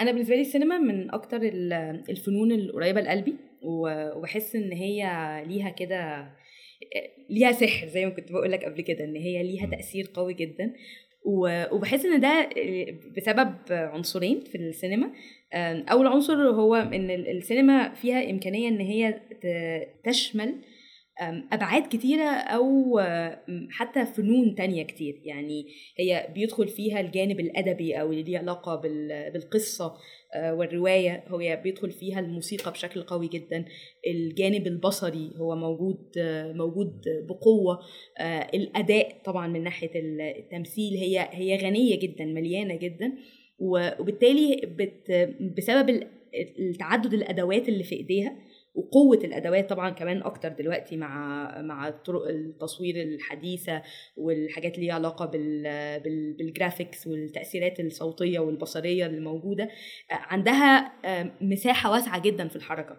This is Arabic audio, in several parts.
أنا بالنسبة لي السينما من أكتر الفنون القريبة لقلبي وبحس إن هي ليها كده ليها سحر زي ما كنت بقول لك قبل كده إن هي ليها تأثير قوي جدا. وبحس إن ده بسبب عنصرين في السينما. أول عنصر هو إن السينما فيها إمكانية إن هي تشمل أبعاد كتيرة أو حتى فنون تانية كتير. يعني هي بيدخل فيها الجانب الأدبي أو اللي ليه علاقة بالقصة آه، والرواية. هو بيدخل فيها الموسيقى بشكل قوي جدا. الجانب البصري هو موجود موجود بقوة. آه، الأداء طبعا من ناحية التمثيل هي هي غنية جدا مليانة جدا. وبالتالي بسبب تعدد الأدوات اللي في إيديها وقوة الأدوات طبعا كمان أكتر دلوقتي مع مع طرق التصوير الحديثة والحاجات اللي علاقة بال بالجرافيكس والتأثيرات الصوتية والبصرية اللي موجوده عندها مساحة واسعة جدا في الحركة.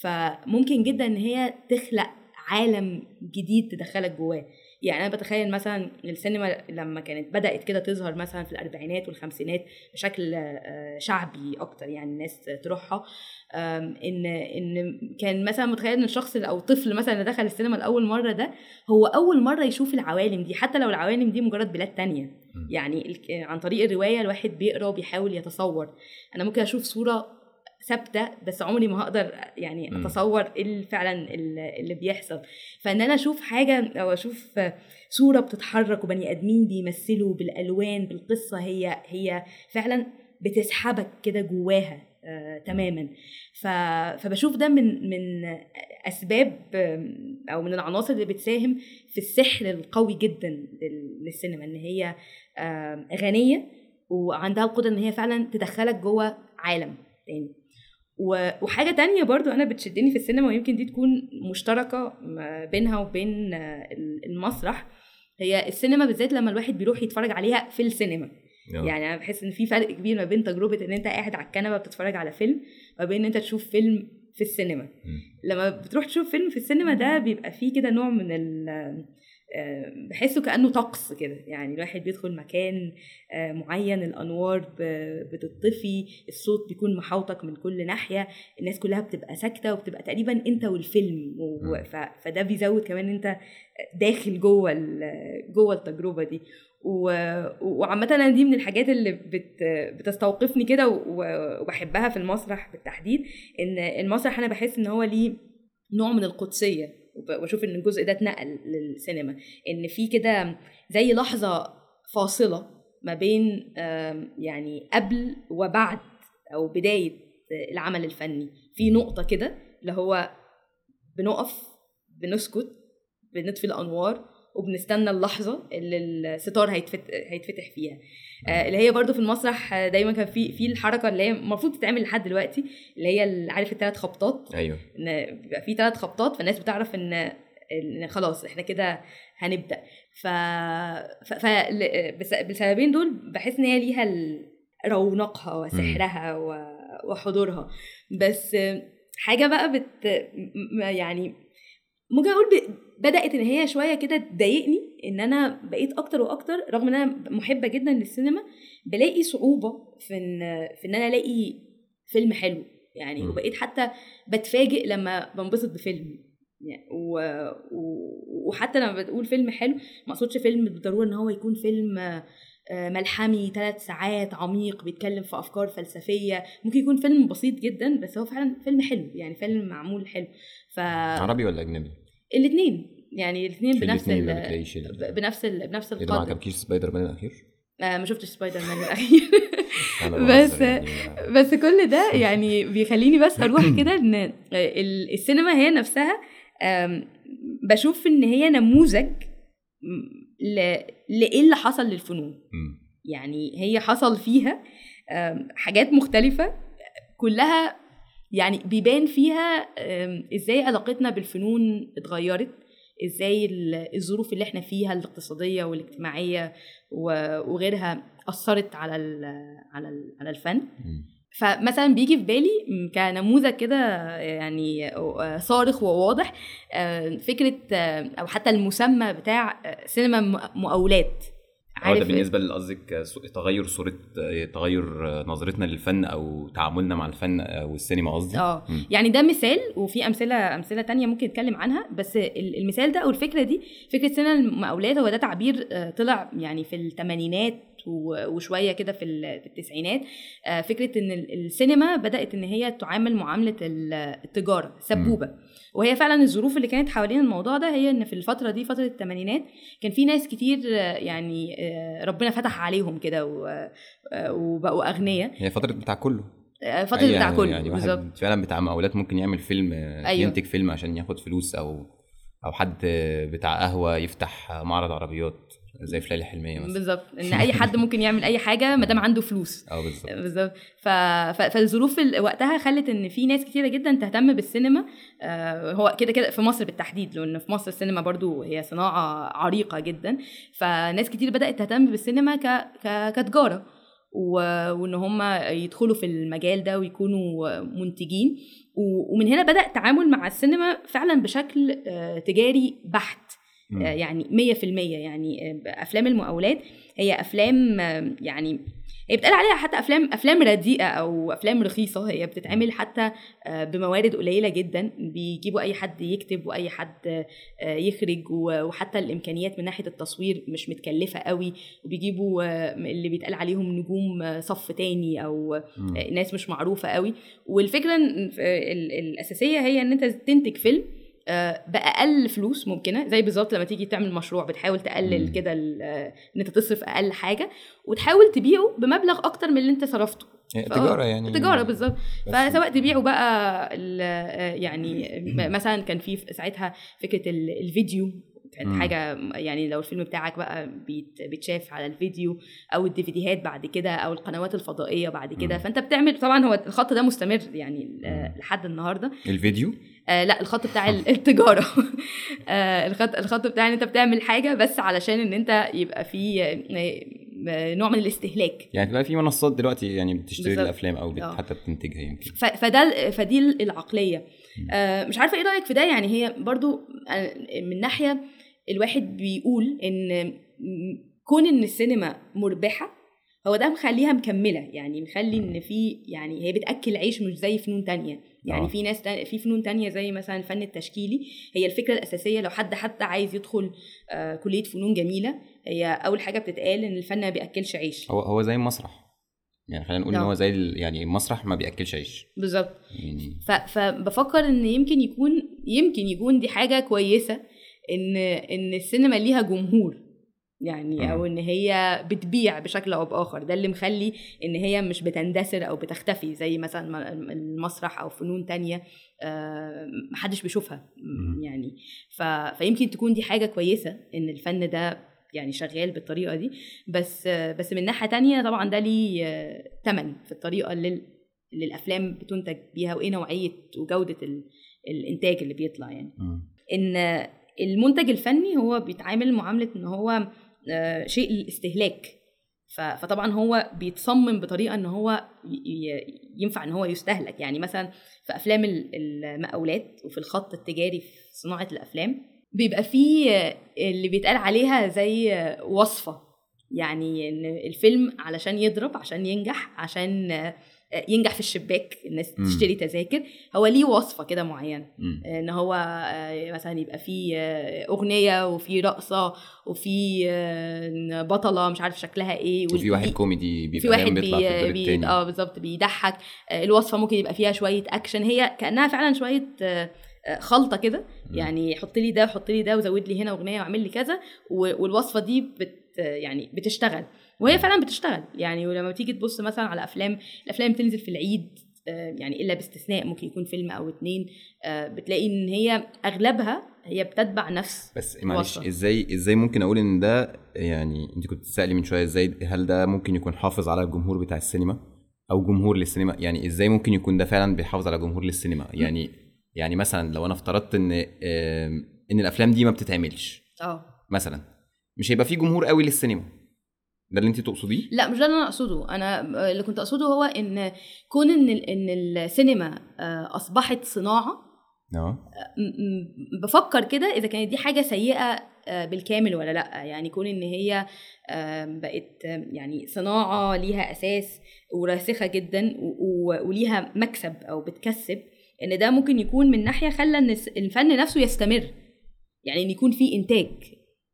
فممكن جدا إن هي تخلق عالم جديد تدخلك جواه. يعني أنا بتخيل مثلا السينما لما كانت بدأت كده تظهر مثلا في الأربعينات والخمسينات بشكل آه، شعبي أكتر يعني الناس تروحها إن إن كان مثلا متخيل إن الشخص أو الطفل مثلا اللي دخل السينما لأول مرة ده هو أول مرة يشوف العوالم دي حتى لو العوالم دي مجرد بلاد تانية. يعني عن طريق الرواية الواحد بيقرأ وبيحاول يتصور. أنا ممكن أشوف صورة ثابتة بس عمري ما هقدر يعني أتصور إيه فعلا اللي بيحصل. فإن أنا أشوف حاجة أو أشوف صورة بتتحرك وبني آدمين بيمثلوا بالألوان بالقصة هي هي فعلا بتسحبك كده جواها آه تماما. فبشوف ده من من أسباب أو من العناصر اللي بتساهم في السحر القوي جدا للسينما إن هي آه غنيه وعندها القدرة إن هي فعلا تدخلك جوه عالم تاني. وحاجة تانية برضو أنا بتشدني في السينما ويمكن دي تكون مشتركة بينها وبين المسرح هي السينما بالذات لما الواحد بيروح يتفرج عليها في السينما. يعني أنا بحس إن في فرق كبير ما بين تجربة إن أنت قاعد على الكنبة بتتفرج على فيلم وبين إن أنت تشوف فيلم في السينما. لما بتروح تشوف فيلم في السينما ده بيبقى فيه كده نوع من بحسه كأنه طقس كده. يعني الواحد بيدخل مكان آه، معين الأنوار بتطفي الصوت بيكون محاوطك من كل ناحية الناس كلها بتبقى ساكتة وبتبقى تقريبا أنت والفيلم فده بيزود كمان أنت داخل جوه جوه التجربة دي. وعامة أنا دي من الحاجات اللي بت بتستوقفني كده وبحبها في المسرح بالتحديد إن المسرح أنا بحس إن هو ليه نوع من القدسية. وبشوف إن الجزء ده اتنقل للسينما. إن في كده زي لحظة فاصلة ما بين يعني قبل وبعد أو بداية العمل الفني. في نقطة كده اللي هو بنقف بنسكت بنطفي الأنوار وبنستنى اللحظة اللي الستار هيتفتح فيها. آه، اللي هي برضو في المسرح دايما كان في في الحركة اللي هي المفروض تتعمل لحد دلوقتي اللي هي عارف الثلاث خبطات؟ أيوه. بيبقى في ثلاث خبطات فالناس بتعرف ان إن خلاص إحنا كده هنبدأ. ف, ف... ف... بالسببين دول بحس إن هي ليها رونقها وسحرها و... وحضورها. بس حاجة بقى بت يعني ممكن أقول بدأت إن هي شوية كده تضايقني إن أنا بقيت أكتر وأكتر رغم إن أنا محبة جدا للسينما بلاقي صعوبة في إن في إن أنا ألاقي فيلم حلو يعني م. وبقيت حتى بتفاجئ لما بنبسط بفيلم يعني و... و... وحتى لما بتقول فيلم حلو ما أقصدش فيلم بالضرورة إن هو يكون فيلم آه، ملحمي ثلاث ساعات عميق بيتكلم في أفكار فلسفية ممكن يكون فيلم بسيط جدا بس هو فعلا فيلم حلو يعني فيلم معمول حلو ف عربي ولا أجنبي؟ الاثنين يعني الاثنين بنفس ال بنفس ال بنفس القدر. ما عجبكيش سبايدر مان الأخير؟ آه ما شفتش سبايدر مان الاخير بس يعني. بس كل ده يعني بيخليني بس أروح كده إن السينما هي نفسها بشوف إن هي نموذج لإيه اللي حصل للفنون. يعني هي حصل فيها حاجات مختلفة كلها يعني بيبان فيها إزاي علاقتنا بالفنون اتغيرت إزاي الظروف اللي إحنا فيها الاقتصادية والاجتماعية وغيرها أثرت على على على الفن. فمثلا بيجي في بالي كنموذج كده يعني صارخ وواضح فكرة أو حتى المسمى بتاع سينما مقاولات. هو ده عارف بالنسبة لقصدك تغير صورة تغير نظرتنا للفن أو تعاملنا مع الفن والسينما قصدي؟ آه. يعني ده مثال وفي أمثلة أمثلة تانية ممكن نتكلم عنها بس ال- المثال ده أو الفكرة دي فكرة سينما المقاولات هو ده تعبير آه، طلع يعني في الثمانينات وشوية كده في ال- في التسعينات. آه، فكرة إن ال- السينما بدأت إن هي تعامل معاملة ال- التجارة سبوبة. وهي فعلا الظروف اللي كانت حوالين الموضوع ده هي إن في الفترة دي فترة الثمانينات كان في ناس كتير آه، يعني آه، ربنا فتح عليهم كده وبقوا أغنياء. هي فترة بتاع كله. فترة بتاع يعني كله يعني بالظبط. فعلا بتاع مقاولات ممكن يعمل فيلم أيوة. ينتج فيلم عشان ياخد فلوس أو أو حد بتاع قهوة يفتح معرض عربيات. زي في ليالي حلمية مثلا. بالظبط. إن أي حد ممكن يعمل أي حاجة ما دام عنده فلوس. آه بالظبط. بالظبط. ف... ف... فالظروف ال- وقتها خلت إن في ناس كتيرة جدا تهتم بالسينما. آه هو كده كده في مصر بالتحديد لأن في مصر السينما برضو هي صناعة عريقة جدا. فناس كتير بدأت تهتم بالسينما ك... ك... كتجارة. و... وإن هم يدخلوا في المجال ده ويكونوا منتجين. و... ومن هنا بدأ التعامل مع السينما فعلا بشكل آه تجاري بحت. يعني 100% يعني آه، أفلام المقاولات. هي أفلام آه، يعني هي بتقال عليها حتى أفلام أفلام رديئة أو أفلام رخيصة. هي بتتعمل حتى آه، بموارد قليلة جدا. بيجيبوا أي حد يكتب وأي حد يخرج وحتى الإمكانيات من ناحية التصوير مش متكلفة قوي. وبيجيبوا اللي بيتقال عليهم نجوم صف تاني أو ناس مش معروفة قوي. والفكرة الأساسية هي إن أنت تنتج فيلم بأقل فلوس ممكنة. زي بالظبط لما تيجي تعمل مشروع بتحاول تقلل. كده آه، إن أنت تصرف أقل حاجة وتحاول تبيعه بمبلغ أكتر من اللي أنت صرفته. تجارة يعني. تجارة بالظبط. فسواء تبيعوا بقى آه، يعني مثلا كان في ساعتها فكرة ال- الفيديو كانت مم. حاجة يعني لو الفيلم بتاعك بقى بيت- بيتشاف على الفيديو أو الديفيديهات بعد كده أو القنوات الفضائية بعد كده مم. فأنت بتعمل طبعا هو الخط ده مستمر يعني. لحد النهارده الفيديو آه لا الخط بتاع ال- التجارة آه الخط الخط بتاع إن أنت بتعمل حاجة بس علشان إن أنت يبقى في آه، نوع من الاستهلاك يعني تبقى في منصات دلوقتي يعني بتشتري بالظبط. الأفلام أو بت- آه. حتى بتنتجها يمكن ف- فده فدي العقلية آه مش عارفة إيه رأيك في ده يعني هي برضو آه، من ناحية الواحد بيقول إن كون إن السينما مربحة هو ده مخليها مكملة. يعني مخلي إن في يعني هي بتأكل عيش مش زي فنون تانية. يعني آه. في ناس تانية في فنون تانية زي مثلا الفن التشكيلي هي الفكرة الأساسية لو حد حتى عايز يدخل آه كلية فنون جميلة هي أول حاجة بتتقال إن الفن ما بيأكلش عيش. هو هو زي المسرح. يعني خلينا نقول إن آه. هو زي ال- يعني المسرح ما بيأكلش عيش. بالظبط. يعني فبفكر إن يمكن يكون يمكن يكون دي حاجة كويسة إن إن السينما ليها جمهور يعني. أو إن هي بتبيع بشكل أو بآخر ده اللي مخلي إن هي مش بتندثر أو بتختفي زي مثلا المسرح أو فنون تانية آه، محدش بيشوفها. يعني ف- فيمكن تكون دي حاجة كويسة إن الفن ده يعني شغال بالطريقة دي بس آه، بس من ناحية تانية طبعا ده ليه آه، تمن في الطريقة اللي ال- اللي الافلام بتنتج بيها وإيه نوعية وجودة ال- الإنتاج اللي بيطلع يعني. إن المنتج الفني هو بيتعامل معاملة إن هو آه، شيء للاستهلاك فطبعا هو بيتصمم بطريقة إن هو ينفع إن هو يستهلك. يعني مثلا في أفلام ال- المقاولات وفي الخط التجاري في صناعة الأفلام بيبقى فيه آه، اللي بيتقال عليها زي آه، وصفة. يعني إن الفيلم علشان يضرب عشان ينجح عشان ينجح في الشباك الناس مم. تشتري تذاكر. هو ليه وصفة كده معينة. مم. إن هو آه، مثلا يبقى فيه آه، أغنية وفي رقصة وفي آه، بطلة مش عارف شكلها إيه وفي واحد كوميدي بيبقى في واحد بي... بي... آه بالظبط بيضحك. آه، الوصفة ممكن يبقى فيها شوية أكشن. هي كأنها فعلا شوية آه، آه، خلطة كده. يعني حط لي ده وحط لي ده وزود لي هنا أغنية واعمل لي كذا. والوصفة دي بت يعني بتشتغل. وهي فعلا بتشتغل. يعني ولما تيجي تبص مثلا على أفلام الأفلام بتنزل في العيد آه، يعني إلا باستثناء ممكن يكون فيلم أو اتنين آه، بتلاقي إن هي أغلبها هي بتتبع نفس بس معلش. إزاي إزاي ممكن أقول إن ده يعني أنت كنت بتسألي من شوية إزاي هل ده ممكن يكون حافظ على الجمهور بتاع السينما؟ أو جمهور للسينما؟ يعني إزاي ممكن يكون ده فعلا بيحافظ على جمهور للسينما؟ يعني يعني مثلا لو أنا افترضت إن إن الأفلام دي ما بتتعملش. آه. مثلا مش هيبقى في جمهور قوي للسينما. ده اللي انت تقصديه؟ لا مش ده اللي أنا أقصده. أنا اللي كنت أقصده هو إن كون إن إن السينما آه، أصبحت صناعة آه. م- بفكر كده إذا كانت دي حاجة سيئة آه، بالكامل ولا لأ. يعني كون إن هي بقت يعني صناعة ليها أساس وراسخة جدا وليها مكسب أو بتكسب إن ده ممكن يكون من ناحية خلى إن الفن نفسه يستمر. يعني إن يكون في إنتاج.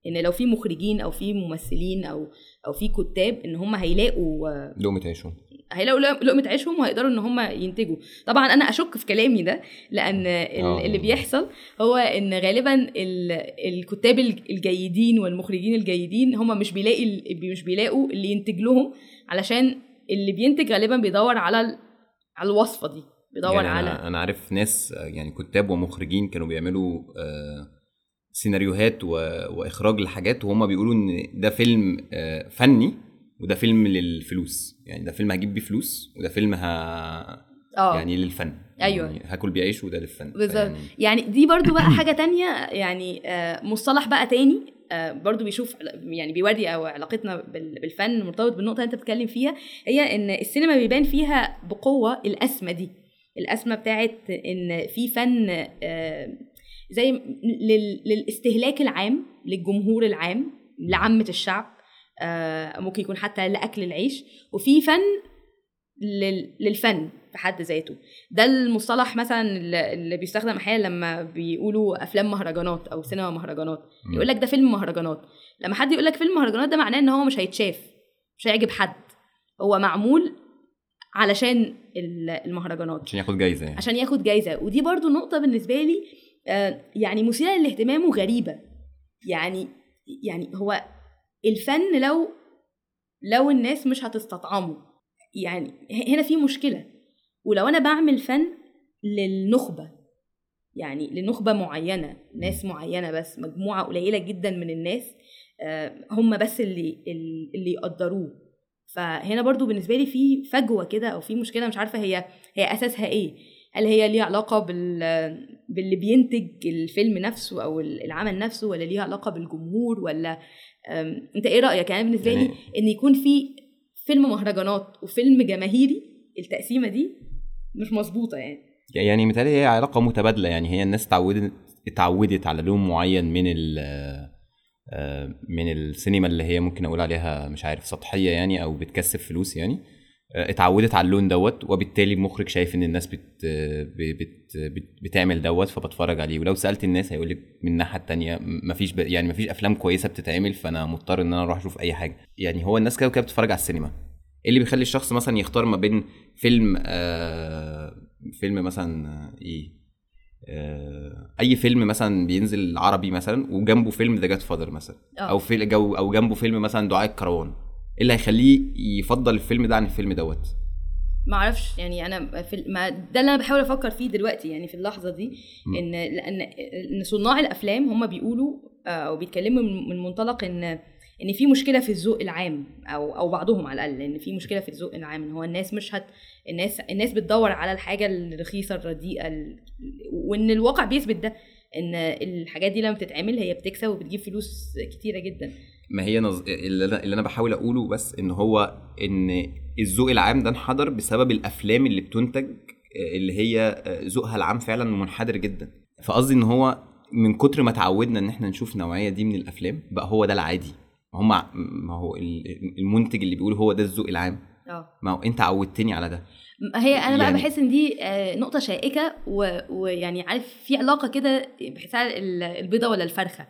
إن لو في مخرجين أو في ممثلين أو أو في كتاب إن هم هيلاقوا لقمة عيشهم هيلاقوا لق- لقمة عيشهم وهيقدروا إن هم ينتجوا طبعا أنا أشك في كلامي ده لأن ال- آه. اللي بيحصل هو إن غالبا ال- الكتاب الج- الجيدين والمخرجين الجيدين هم مش بيلاقي مش بيلاقوا اللي ينتج لهم علشان اللي بينتج غالبا بيدور على على الوصفة دي بيدور يعني على أنا عارف ناس يعني كتاب ومخرجين كانوا بيعملوا آه، سيناريوهات و... وإخراج لحاجات وهم بيقولوا إن ده فيلم آه، فني وده فيلم للفلوس. يعني ده فيلم هجيب بيه فلوس وده فيلم ه... آه. يعني للفن. أيوة. يعني هاكل بيه عيش وده للفن. بالظبط. فيعني- يعني دي برضو بقى حاجة تانية يعني آه، مصطلح بقى تاني آه، برضو بيشوف يعني بيوري أو علاقتنا بال- بالفن مرتبط بالنقطة اللي أنت بتتكلم فيها هي إن السينما بيبان فيها بقوة الأسمة دي. الأسمة بتاعت إن في فن زي لل- للاستهلاك العام للجمهور العام لعامة الشعب آه، ممكن يكون حتى لأكل العيش. وفي فن لل- للفن في حد ذاته. ده المصطلح مثلا اللي بيستخدم أحيانا لما بيقولوا أفلام مهرجانات أو سينما مهرجانات. يقول لك ده فيلم مهرجانات. لما حد يقول لك فيلم مهرجانات ده معناه إن هو مش هيتشاف مش هيعجب حد. هو معمول علشان ال- المهرجانات. عشان ياخد جايزة يعني. عشان ياخد جايزة. ودي برضو نقطة بالنسبة لي يعني مثيرة للاهتمام وغريبة. يعني يعني هو الفن لو لو الناس مش هتستطعمه يعني هنا في مشكلة. ولو أنا بعمل فن للنخبة يعني لنخبة معينة ناس معينة بس مجموعة قليلة جدا من الناس آه، هم بس اللي اللي يقدروه. فهنا برضو بالنسبة لي في فجوة كده أو في مشكلة مش عارفة هي هي أساسها إيه. هل هي ليها علاقة بال باللي بينتج الفيلم نفسه أو العمل نفسه ولا ليها علاقة بالجمهور ولا أنت إيه رأيك؟ يعني بالنسبة لي يعني- إن يكون في فيلم مهرجانات وفيلم جماهيري التقسيمة دي مش مظبوطة يعني. يعني متهيألي هي علاقة متبادلة يعني هي الناس اتعودت اتعودت على لون معين من ال من السينما اللي هي ممكن أقول عليها مش عارف سطحية يعني أو بتكسب فلوس يعني. اتعودت على اللون دوت وبالتالي المخرج شايف إن الناس بت بت بت بتعمل دوت فبتفرج عليه. ولو سألت الناس هيقول لك من الناحية التانية م- مفيش ب... يعني مفيش أفلام كويسة بتتعمل فأنا مضطر إن أنا أروح أشوف أي حاجة. يعني هو الناس كده وكده بتتفرج على السينما. إيه اللي بيخلي الشخص مثلا يختار ما بين فيلم آه فيلم مثلا آه، إيه آه أي فيلم مثلا بينزل عربي مثلا وجنبه فيلم The Godfather مثلا. آه. أو في جو أو جنبه فيلم مثلا دعاء الكروان. اللي هيخليه يفضل الفيلم ده عن الفيلم دوت ما أعرفش يعني أنا في ما ده اللي أنا بحاول أفكر فيه دلوقتي يعني في اللحظة دي. إن لأن إن صناع الأفلام هم بيقولوا آه، أو بيتكلموا من من منطلق ان إن في مشكلة في الذوق العام أو أو بعضهم على الأقل إن في مشكلة في الذوق العام إن هو الناس مش هت الناس الناس بتدور على الحاجة الرخيصة الرديئة ال- وإن الواقع بيثبت ده إن الحاجات دي لما بتتعمل هي بتكسب وبتجيب فلوس كتيرة جدا ما هي نظ... اللي أنا اللي أنا بحاول أقوله بس إن هو إن الذوق العام ده انحدر بسبب الأفلام اللي بتنتج اللي هي ذوقها العام فعلا منحدر جدا. فقصدي إن هو من كتر ما اتعودنا إن إحنا نشوف نوعية دي من الأفلام بقى هو ده العادي. هم ما هو ال- المنتج اللي بيقول هو ده الذوق العام. آه. ما هو أنت عودتني على ده. هي أنا بقى يعني- بحس إن دي آه، نقطة شائكة و- ويعني عارف في علاقة كده بحسها ال- البيضة ولا الفرخة.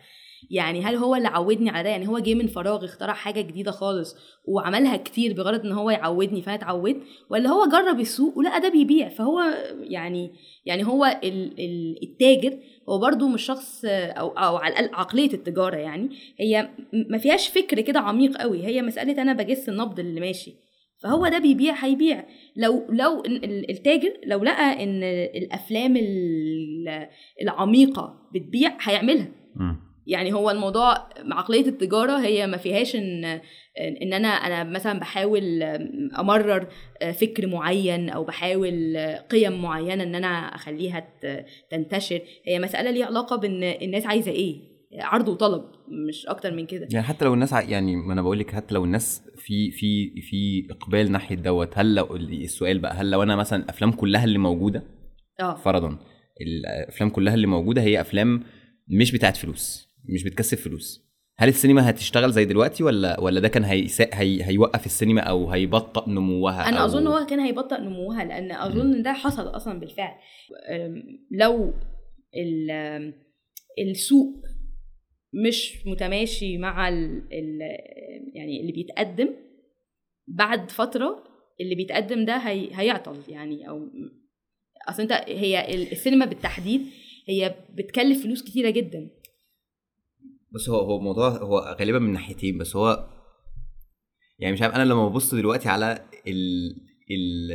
يعني هل هو اللي عودني على ده؟ يعني هو جه من فراغ اخترع حاجة جديدة خالص وعملها كتير بغرض إن هو يعودني فانا اتعودت ولا هو جرب السوق ولقى ده بيبيع؟ فهو يعني يعني هو ال- ال- التاجر هو برضو مش شخص أو أو على الأقل عقلية التجارة يعني هي ما فيهاش فكر كده عميق قوي هي مسألة أنا بجس النبض اللي ماشي. فهو ده بيبيع هيبيع. لو لو ال- ال- التاجر لو لقى إن الأفلام ال- العميقة بتبيع هيعملها. يعني هو الموضوع عقلية التجارة هي ما فيهاش إن إن أنا أنا مثلا بحاول أمرر فكر معين أو بحاول قيم معينة إن أنا أخليها تنتشر. هي مسألة ليها علاقة بإن الناس عايزة إيه؟ عرض وطلب مش أكتر من كده. يعني حتى لو الناس ع- يعني ما أنا بقول لك حتى لو الناس في في في إقبال ناحية دوت هل لو السؤال بقى هل لو أنا مثلا الافلام كلها اللي موجودة آه. فرضا الافلام كلها اللي موجودة هي أفلام مش بتاعت فلوس. مش بتكسب فلوس. هل السينما هتشتغل زي دلوقتي ولا ولا ده كان هيسا... هي... هيوقف السينما أو هيبطئ نموها أنا أو... أظن هو كان هيبطئ نموها لأن أظن ده حصل أصلا بالفعل. لو ال- السوق مش متماشي مع ال ال يعني اللي بيتقدم بعد فترة اللي بيتقدم ده هي هيعطل يعني أو أصل أنت هي ال- السينما بالتحديد هي بتكلف فلوس كتيرة جدا. بس هو هو موضوع هو غالبا من ناحيتين بس هو يعني مش عارف أنا لما ببص دلوقتي على ال ال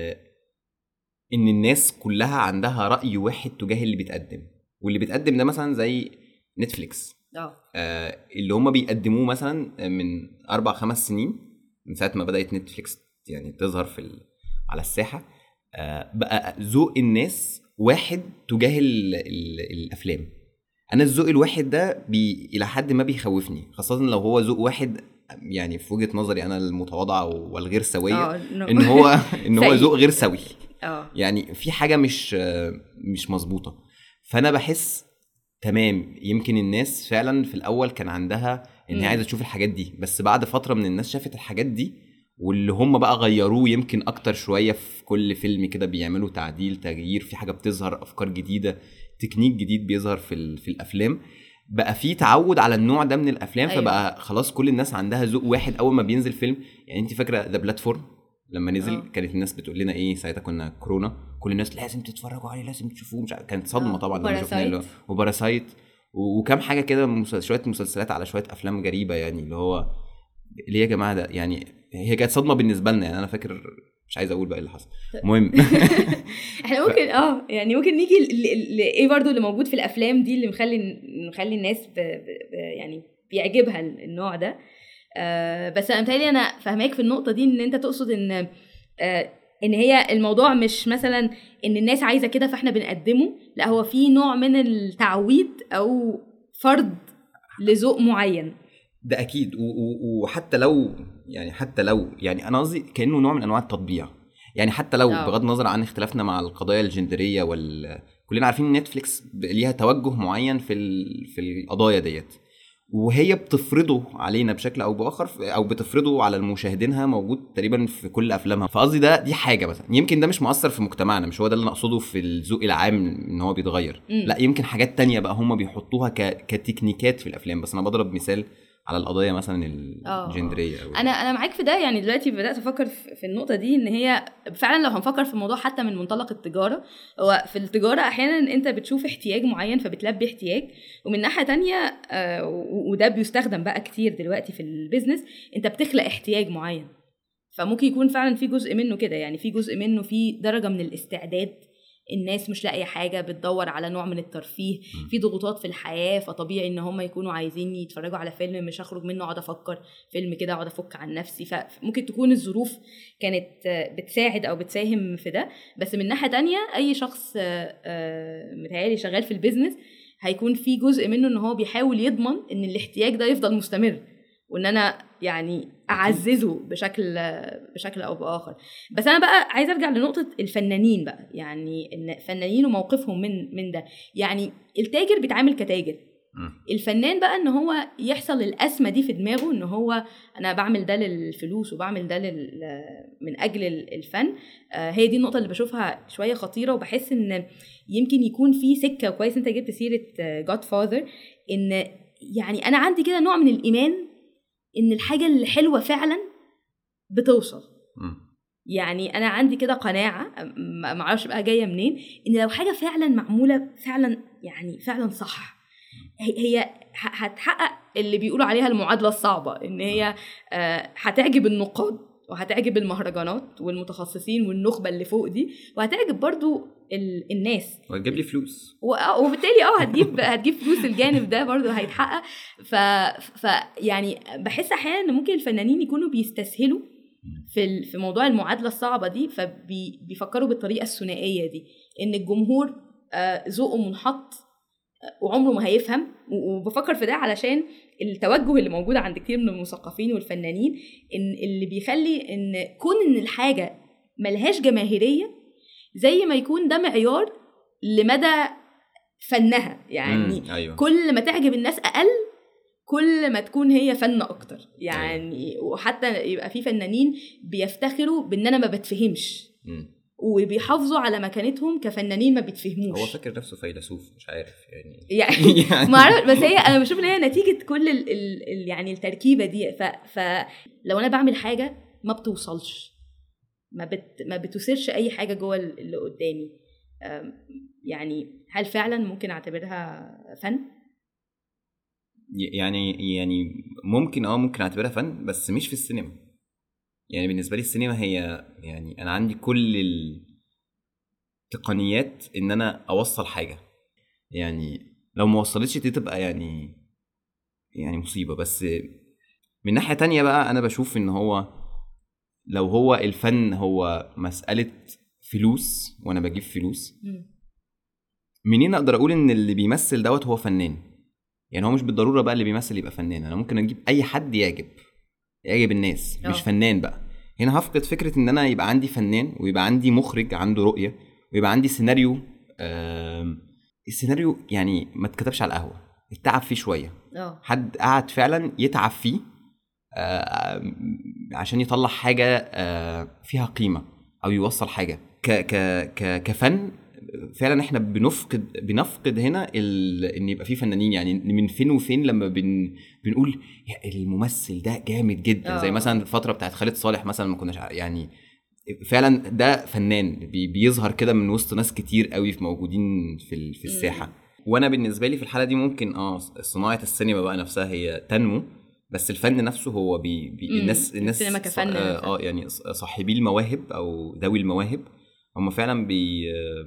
إن الناس كلها عندها رأي واحد تجاه اللي بيتقدم واللي بيتقدم ده مثلا زي نتفليكس آه. آه اللي هم بيقدموه مثلا من أربع خمس سنين من ساعة ما بدأت نتفليكس يعني تظهر في ال... على الساحة آه بقى ذوق الناس واحد تجاه ال... ال... الأفلام. أنا الذوق الواحد ده بي... إلى حد ما بيخوفني خاصة لو هو ذوق واحد يعني في وجهة نظري أنا المتواضعه والغير سوية إنه- إن هو إن هو. ذوق غير سوي آه يعني في حاجة مش مش مظبوطة فأنا بحس تمام يمكن الناس فعلا في الأول كان عندها إن. هي عايزة تشوف الحاجات دي بس بعد فترة من الناس شافت الحاجات دي واللي هم بقى غيروه يمكن أكتر شوية في كل فيلم كده بيعملوا تعديل تغيير في حاجة بتظهر أفكار جديدة تكنيك جديد بيظهر في في الأفلام بقى في تعود على النوع ده من الأفلام أيوة. فبقى خلاص كل الناس عندها ذوق واحد أول ما بينزل فيلم يعني انت فاكرة The Platform لما نزل آه. كانت الناس بتقول لنا إيه ساعتها كنا كورونا كل الناس لازم تتفرجوا عليه لازم تشوفوه مش كانت صدمة. طبعا لما شفناه وباراسايت. اللي هو- وباراسايت و- وكم حاجة كده شوية مسلسلات على شوية أفلام غريبة يعني اللي هو ليه يا جماعة ده يعني هي كانت صدمة بالنسبة لنا يعني أنا فاكر مش عايز أقول بقى إيه اللي حصل. المهم. إحنا ممكن آه يعني ممكن نيجي لايه برضو اللي موجود في الأفلام دي اللي مخلي مخلي الناس ب... ب... ب... يعني بيعجبها النوع ده. آه بس أنا متهيألي أنا فاهماك في النقطة دي إن أنت تقصد إن آه إن هي الموضوع مش مثلا إن الناس عايزة كده فإحنا بنقدمه لأ هو في نوع من التعويد أو فرض لذوق معين. ده أكيد. وحتى لو يعني حتى لو يعني أنا قصدي كأنه نوع من أنواع التطبيع. يعني حتى لو آه. بغض النظر عن اختلافنا مع القضايا الجندرية وال كلنا عارفين إن نتفليكس ليها توجه معين في ال... في القضايا ديت. وهي بتفرضه علينا بشكل أو بآخر أو بتفرضه على المشاهدينها موجود تقريبا في كل أفلامها. فقصدي ده دي حاجة مثلا. يمكن ده مش مؤثر في مجتمعنا مش هو ده اللي أنا اقصده في الذوق العام إن هو بيتغير. مم. لا يمكن حاجات تانية بقى هم بيحطوها ك... كتكنيكات في الأفلام. بس أنا بضرب مثال على القضية مثلا آه. الجندرية أو أنا أنا معاك في ده. يعني دلوقتي بدأت أفكر في النقطة دي إن هي فعلا لو هنفكر في الموضوع حتى من منطلق التجارة هو في التجارة أحيانا أنت بتشوف احتياج معين فبتلبي احتياج ومن ناحية تانية آه، وده بيستخدم بقى كتير دلوقتي في البيزنس أنت بتخلق احتياج معين. فممكن يكون فعلا في جزء منه كده. يعني في جزء منه في درجة من الاستعداد الناس مش لاقية حاجة بتدور على نوع من الترفيه. في ضغوطات في الحياة فطبيعي إن هم يكونوا عايزين يتفرجوا على فيلم مش هخرج منه أقعد أفكر فيلم كده أقعد أفك عن نفسي. فممكن تكون الظروف كانت بتساعد أو بتساهم في ده. بس من ناحية تانية أي شخص آه، متهيألي شغال في البيزنس هيكون في جزء منه إن هو بيحاول يضمن إن الاحتياج ده يفضل مستمر. وإن أنا يعني أعززه بشكل بشكل أو بآخر. بس أنا بقى عايزة أرجع لنقطة الفنانين بقى. يعني إن الفنانين وموقفهم من من ده. يعني التاجر بيتعامل كتاجر. الفنان بقى إن هو يحصل الأزمة دي في دماغه إن هو أنا بعمل ده للفلوس وبعمل ده لل... من أجل ال- الفن. آه، هي دي النقطة اللي بشوفها شوية خطيرة وبحس إن يمكن يكون في سكة كويس. أنت جبت سيرة جاد فاذر إن يعني أنا عندي كده نوع من الإيمان إن الحاجة الحلوة فعلا بتوصل. يعني أنا عندي كده قناعة ما أعرفش بقى جاية منين إن لو حاجة فعلا معمولة فعلا يعني فعلا صح هي- هتحقق اللي بيقولوا عليها المعادلة الصعبة إن هي آه، هتعجب النقاد وهتعجب المهرجانات والمتخصصين والنخبة اللي فوق دي وهتعجب برضو ال- الناس. وتجيب لي فلوس. و- آه، وبالتالي آه هتجيب هتجيب فلوس الجانب ده برضه هيتحقق. ف... ف يعني بحس أحيانا إن ممكن الفنانين يكونوا بيستسهلوا في ال... في موضوع المعادلة الصعبة دي فبيفكروا بالطريقة الثنائية دي. إن الجمهور آه، ذوقه منحط وعمره ما هيفهم وبفكر في ده علشان التوجه اللي موجود عند كتير من المثقفين والفنانين إن اللي بيخلي إن كون إن الحاجة ملهاش جماهيرية زي ما يكون ده معيار لمدى فنها يعني مم. أيوه كل ما تعجب الناس أقل كل ما تكون هي فن أكتر يعني وحتى يبقى في فنانين بيفتخروا بإن أنا ما بتفهمش مم. وبيحافظوا على مكانتهم كفنانين ما بيتفهموش هو فاكر نفسه فيلسوف مش عارف يعني. يعني يعني ما أعرف بس هي أنا بشوف إن هي نتيجة كل ال ال ال يعني التركيبة دي. ف فلو أنا بعمل حاجة ما بتوصلش ما بت ما بتثيرش أي حاجة جوه اللي قدامي. يعني هل فعلا ممكن أعتبرها فن؟ يعني يعني ممكن آه ممكن أعتبرها فن بس مش في السينما. يعني بالنسبة لي السينما هي يعني أنا عندي كل التقنيات إن أنا أوصل حاجة. يعني لو ما وصلتش دي تبقى يعني يعني مصيبة. بس من ناحية تانية بقى أنا بشوف إن هو لو هو الفن هو مسألة فلوس وأنا بجيب فلوس منين أقدر أقول إن اللي بيمثل دوت هو فنان؟ يعني هو مش بالضرورة بقى اللي بيمثل يبقى فنان. أنا ممكن أجيب أي حد يعجب. يعجب الناس آه. مش فنان بقى. هنا هفقد فكرة إن أنا يبقى عندي فنان ويبقى عندي مخرج عنده رؤية ويبقى عندي سيناريو آم، السيناريو يعني ما اتكتبش على القهوة اتعب فيه شوية. آه. حد قعد فعلا يتعب فيه آه، عشان يطلع حاجة آه، فيها قيمة أو يوصل حاجة. ك ك ك كفن فعلا إحنا بنفقد بنفقد هنا ال... إن يبقى في فنانين يعني من فين وفين لما بن... بنقول يا الممثل ده جامد جدا آه. زي مثلا الفترة بتاعت خالد صالح مثلا ما كناش يعني فعلا ده فنان بي... بيظهر كده من وسط ناس كتير قوي في موجودين في ال... في الساحة وأنا بالنسبة لي في الحالة دي ممكن آه صناعة السينما بقى نفسها هي تنمو بس الفن نفسه هو بي, بي. الناس الناس السينما كفن آه, نفسها. آه يعني صاحبي المواهب أو ذوي المواهب هم فعلا بي آه،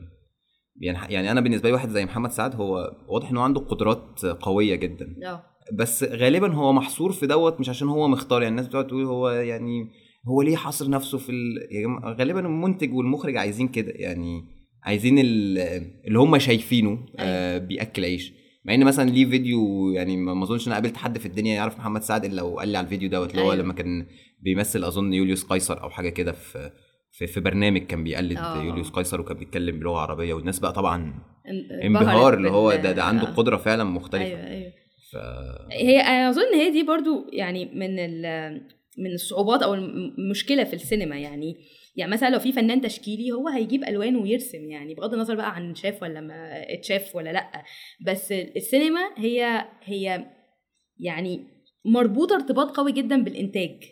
يعني يعني أنا بالنسبة لي واحد زي محمد سعد هو واضح انه عنده قدرات قوية جدا. آه. بس غالبا هو محصور في دوت مش عشان هو مختار يعني الناس بتقعد تقول هو يعني هو ليه حاصر نفسه في ال... جماعة غالبا المنتج والمخرج عايزين كده يعني عايزين ال- اللي هم شايفينه آه بيأكل عيش. مع إن مثلا ليه فيديو يعني ما أظنش إن أنا قابلت حد في الدنيا يعرف محمد سعد إلا لو قال لي على الفيديو دوت اللي هو أيوة. لما كان بيمثل أظن يوليوس قيصر أو حاجة كده في في, في برنامج كان بيقلد آه. يوليوس قيصر وكان بيتكلم بلغة عربية والناس بقى طبعا ان- انبهار اللي هو ده ده عنده آه. قدرة فعلا مختلفة. أيوه أيوه. ف هي أنا أظن هي دي برضو يعني من من الصعوبات أو المشكلة في السينما يعني. يعني مثلا لو في فنان تشكيلي هو هيجيب الوان ويرسم يعني بغض النظر بقى عن شاف ولا ما اتشاف ولا لأ. بس السينما هي هي يعني مربوطة ارتباط قوي جدا بالإنتاج.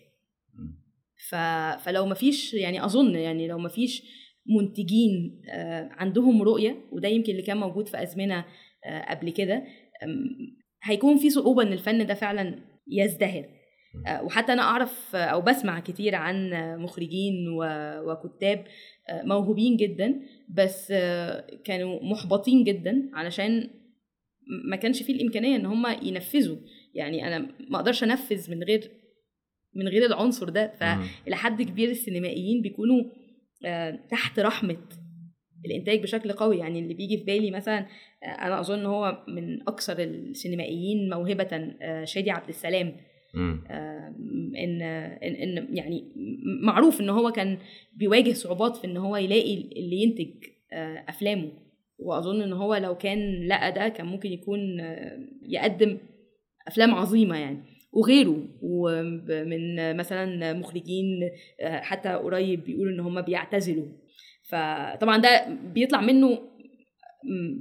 فلو ما فيش يعني أظن يعني لو ما فيش منتجين آه، عندهم رؤية وده يمكن اللي كان موجود في أزمنة آه، قبل كده هيكون في صعوبة إن الفن ده فعلا يزدهر. آه، وحتى أنا أعرف أو بسمع كتير عن مخرجين وكتاب موهوبين جدا بس كانوا محبطين جدا علشان ما كانش فيه الإمكانية إن هم ينفذوا. يعني أنا ما أقدرش أنفذ من غير من غير العنصر ده. مم. فالى حد كبير السينمائيين بيكونوا آه، تحت رحمة الإنتاج بشكل قوي. يعني اللي بيجي في بالي مثلا آه، أنا أظن هو من أكثر السينمائيين موهبة آه، شادي عبد السلام. آه، إن إن يعني معروف إن هو كان بيواجه صعوبات في إن هو يلاقي اللي ينتج أفلامه. وأظن إن هو لو كان لقى ده كان ممكن يكون يقدم أفلام عظيمة يعني. وغيره. ومن مثلا مخرجين آه، حتى قريب بيقولوا إن هم بيعتزلوا. فطبعا ده بيطلع منه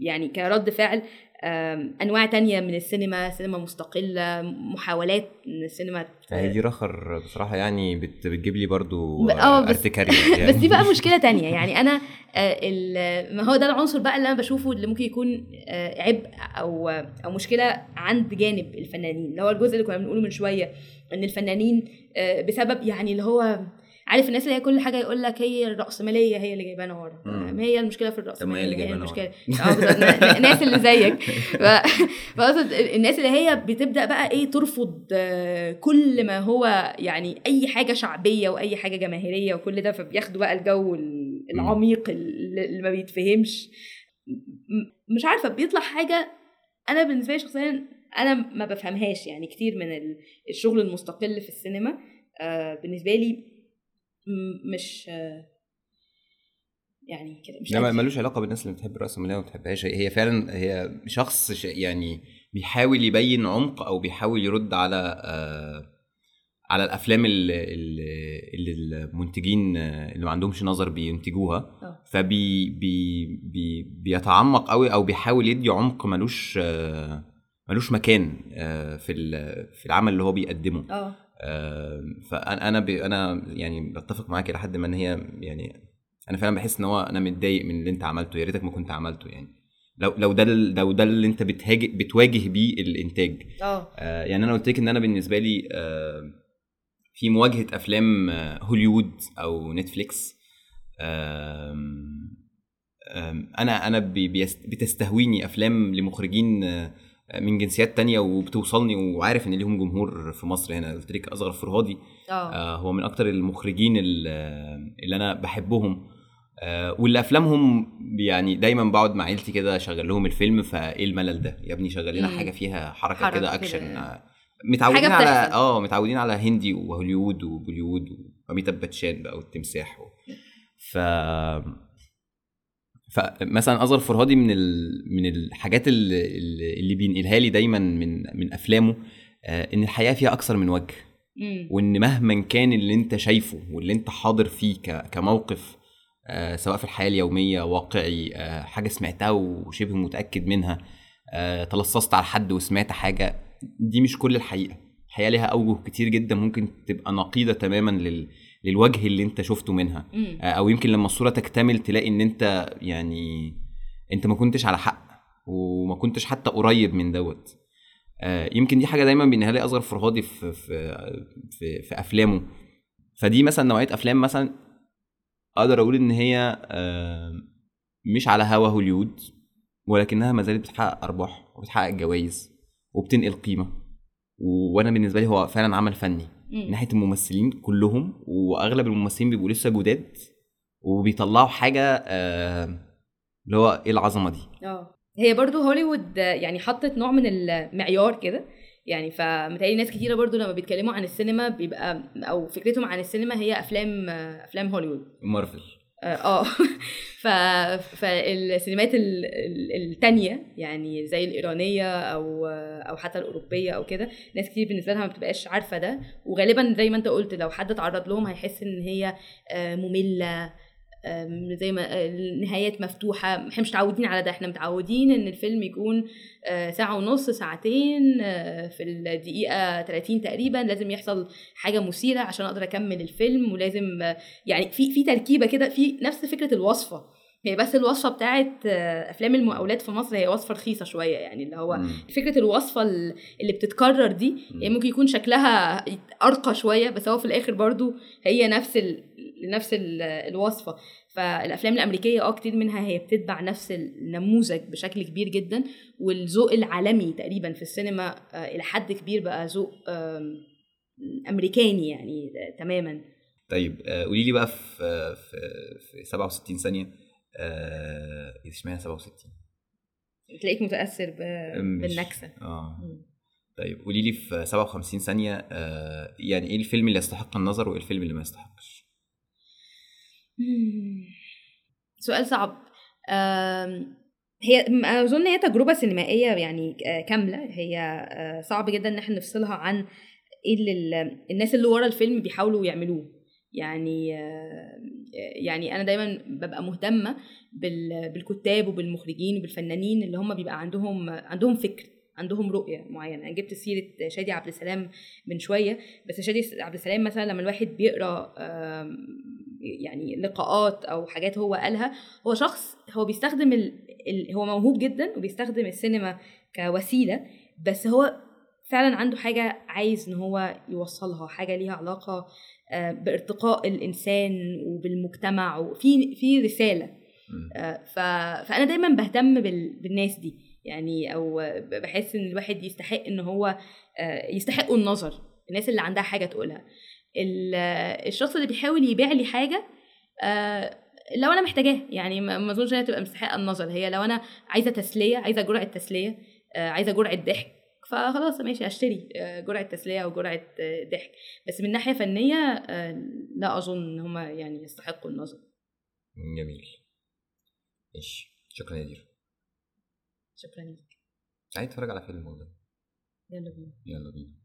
يعني كرد فعل أنواع تانية من السينما سينما مستقلة محاولات إن السينما هي دي رخر بصراحة يعني بت بتجيب لي برضو ب- آه بس- ارتكارية يعني. بس دي بقى مشكلة تانية يعني أنا آه، ما هو ده العنصر بقى اللي أنا بشوفه اللي ممكن يكون آه، عبء أو أو مشكلة عند جانب الفنانين اللي هو الجزء اللي كنا بنقوله من شوية إن الفنانين آه، بسبب يعني اللي هو عارف الناس اللي هي كل حاجة يقول لك هي الرأسمالية هي اللي جايبانا ورا. هي المشكلة في الرأسمالية هي اللي جايبانا المشكلة. بالظبط. ن- الناس اللي زيك. فأقصد الناس اللي هي بتبدأ بقى إيه ترفض آه، كل ما هو يعني أي حاجة شعبية وأي حاجة جماهيرية وكل ده فبياخدوا بقى الجو ال- العميق اللي ما بيتفهمش. مش عارفة بيطلع حاجة أنا بالنسبة لي شخصيا أنا ما بفهمهاش يعني كتير من ال- الشغل المستقل في السينما. آه، بالنسبة لي مش آه، يعني كده مش لا. ملوش علاقة بالناس اللي بتحب الرأسمالية وما بتحبهاش. هي فعلا هي شخص يعني بيحاول يبين عمق أو بيحاول يرد على آه على الأفلام اللي, اللي المنتجين آه، اللي ما عندهمش نظر بينتجوها. آه. فبي بي بي بيتعمق قوي أو بيحاول يدي عمق ملوش آه ملوش مكان آه في في العمل اللي هو بيقدمه. آه، فانا أنا أنا يعني بتفق معاك إلى حد ما إن هي يعني أنا فعلا بحس إن هو أنا متضايق من اللي أنت عملته يا ريتك ما كنت عملته يعني. لو لو ده لو ده اللي أنت بتهاجي بتواجه بيه الإنتاج. آه. آه، يعني أنا قلت لك إن أنا بالنسبة لي آه، في مواجهة أفلام آه، هوليوود أو نتفليكس. آم، آم، أنا أنا بتستهويني أفلام لمخرجين آه، من جنسيات تانية وبتوصلني وعارف إن ليهم جمهور في مصر هنا قلت لك أصغر فرهادي آه آه، هو من أكتر المخرجين ال- اللي أنا بحبهم آه، واللي أفلامهم يعني دايما بقعد مع عيلتي كده أشغل لهم الفيلم فإيه الملل ده يا ابني شغل لنا. حاجة فيها حركة, حركة كده. أكشن آه، متعودين على. آه متعودين على هندي وهوليوود وبوليوود وأميتاب باتشان بقى والتمساح و... ف فمثلا اصغر فرهادي من ال... من الحاجات اللي, اللي بينقلها لي دايما من من أفلامه آه، إن الحياة فيها أكثر من وجه. وإن مهما كان اللي أنت شايفه واللي أنت حاضر فيه ك- كموقف آه، سواء في الحياة اليومية واقعي آه، حاجة سمعتها وشبه متأكد منها آه، تلصصت على حد وسمعت حاجة دي مش كل الحقيقة. الحقيقة ليها أوجه كتير جدا ممكن تبقى نقيضة تماما لل للوجه اللي انت شفته منها. آه، أو يمكن لما الصورة تكتمل تلاقي إن أنت يعني أنت ما كنتش على حق وما كنتش حتى قريب من دوت. آه، يمكن دي حاجة دايما بينها لي أصغر فرهادي في في في, في أفلامه. فدي مثلا نوعية أفلام مثلا أقدر أقول إن هي مش على هوا هوليوود ولكنها ما زالت بتحقق أرباح وبتحقق جوائز وبتنقل قيمة. وأنا بالنسبة لي هو فعلا عمل فني. من ناحية الممثلين كلهم وأغلب الممثلين بيبقوا لسه جداد وبيطلعوا حاجة آه، اللي هو إيه العظمة دي. آه. هي برضو هوليوود يعني حطت نوع من المعيار كده يعني فمتهيألي ناس كتيرة برضو لما بيتكلموا عن السينما بيبقى أو فكرتهم عن السينما هي أفلام آه، أفلام هوليوود. مارفل. آه آه. ف... فالسينمات ال- ال- التانية يعني زي الإيرانية أو أو حتى الأوروبية أو كده ناس كتير بالنسبة لها ما بتبقاش عارفة ده وغالبا زي ما أنت قلت لو حد اتعرض لهم هيحس إن هي آه، مملة زي ما آه، النهايات مفتوحة. إحنا مش متعودين على ده. إحنا متعودين إن الفيلم يكون آه، ساعة ونص ساعتين آه، في الدقيقة 30 تقريبا. لازم يحصل حاجة مثيرة عشان أقدر أكمل الفيلم. ولازم يعني في في تركيبة كده في نفس فكرة الوصفة. هي بس الوصفة بتاعت أفلام المقاولات في مصر هي وصفة رخيصة شوية. يعني اللي هو مم. فكرة الوصفة ال- اللي بتتكرر دي. يعني ممكن يكون شكلها أرقى شوية. بس هو في الآخر برضو هي نفس ال... نفس ال... الوصفة. فالأفلام الأمريكية آه كتير منها هي بتتبع نفس النموذج بشكل كبير جدا والذوق العالمي تقريبا في السينما آه، إلى حد كبير بقى ذوق آم، أمريكاني يعني آه، تماما. طيب آه، قولي لي بقى في في في 67 ثانية اشمعنى 67 تلاقيك متأثر ب... مش- بالنكسة. آه. طيب قولي لي في 57 ثانية يعني إيه الفيلم اللي يستحق النظر وإيه الفيلم اللي ما يستحقش. سؤال صعب. هي أظن هي تجربة سينمائية يعني آه، كاملة. هي آه، صعب جدا إن إحنا نفصلها عن إيه اللي ال- الناس اللي ورا الفيلم بيحاولوا يعملوه. يعني آه، يعني أنا دايما ببقى مهتمة بال- بالكتاب وبالمخرجين وبالفنانين اللي هم بيبقى عندهم عندهم فكر عندهم رؤية معينة. أنا جبت سيرة شادي عبد السلام من شوية بس شادي عبد السلام مثلا لما الواحد بيقرأ يعني لقاءات أو حاجات هو قالها هو شخص هو بيستخدم ال... ال... هو موهوب جدا وبيستخدم السينما كوسيلة بس هو فعلا عنده حاجة عايز إن هو يوصلها حاجة ليها علاقة آه، بارتقاء الإنسان وبالمجتمع وفي في رسالة. آه، ف... فأنا دايما بهتم بال... بالناس دي يعني أو بحس إن الواحد يستحق إن هو آه، يستحقوا النظر الناس اللي عندها حاجة تقولها الشخص اللي بيحاول يبيع لي حاجة آه، لو أنا محتاجاه يعني ما أظنش انها تبقى مستحقة النظر. هي لو أنا عايزة تسلية عايزة جرعة تسلية آه، عايزة جرعة ضحك فخلاص ماشي اشتري آه، جرعة تسلية أو جرعة ضحك. بس من ناحية فنية لا أظن إن هما يعني يستحقوا النظر. جميل. ماشي. شكرا يا دير شكرا ليك. عايز اتفرج على فيلم والله. يلا بينا. يلا بينا.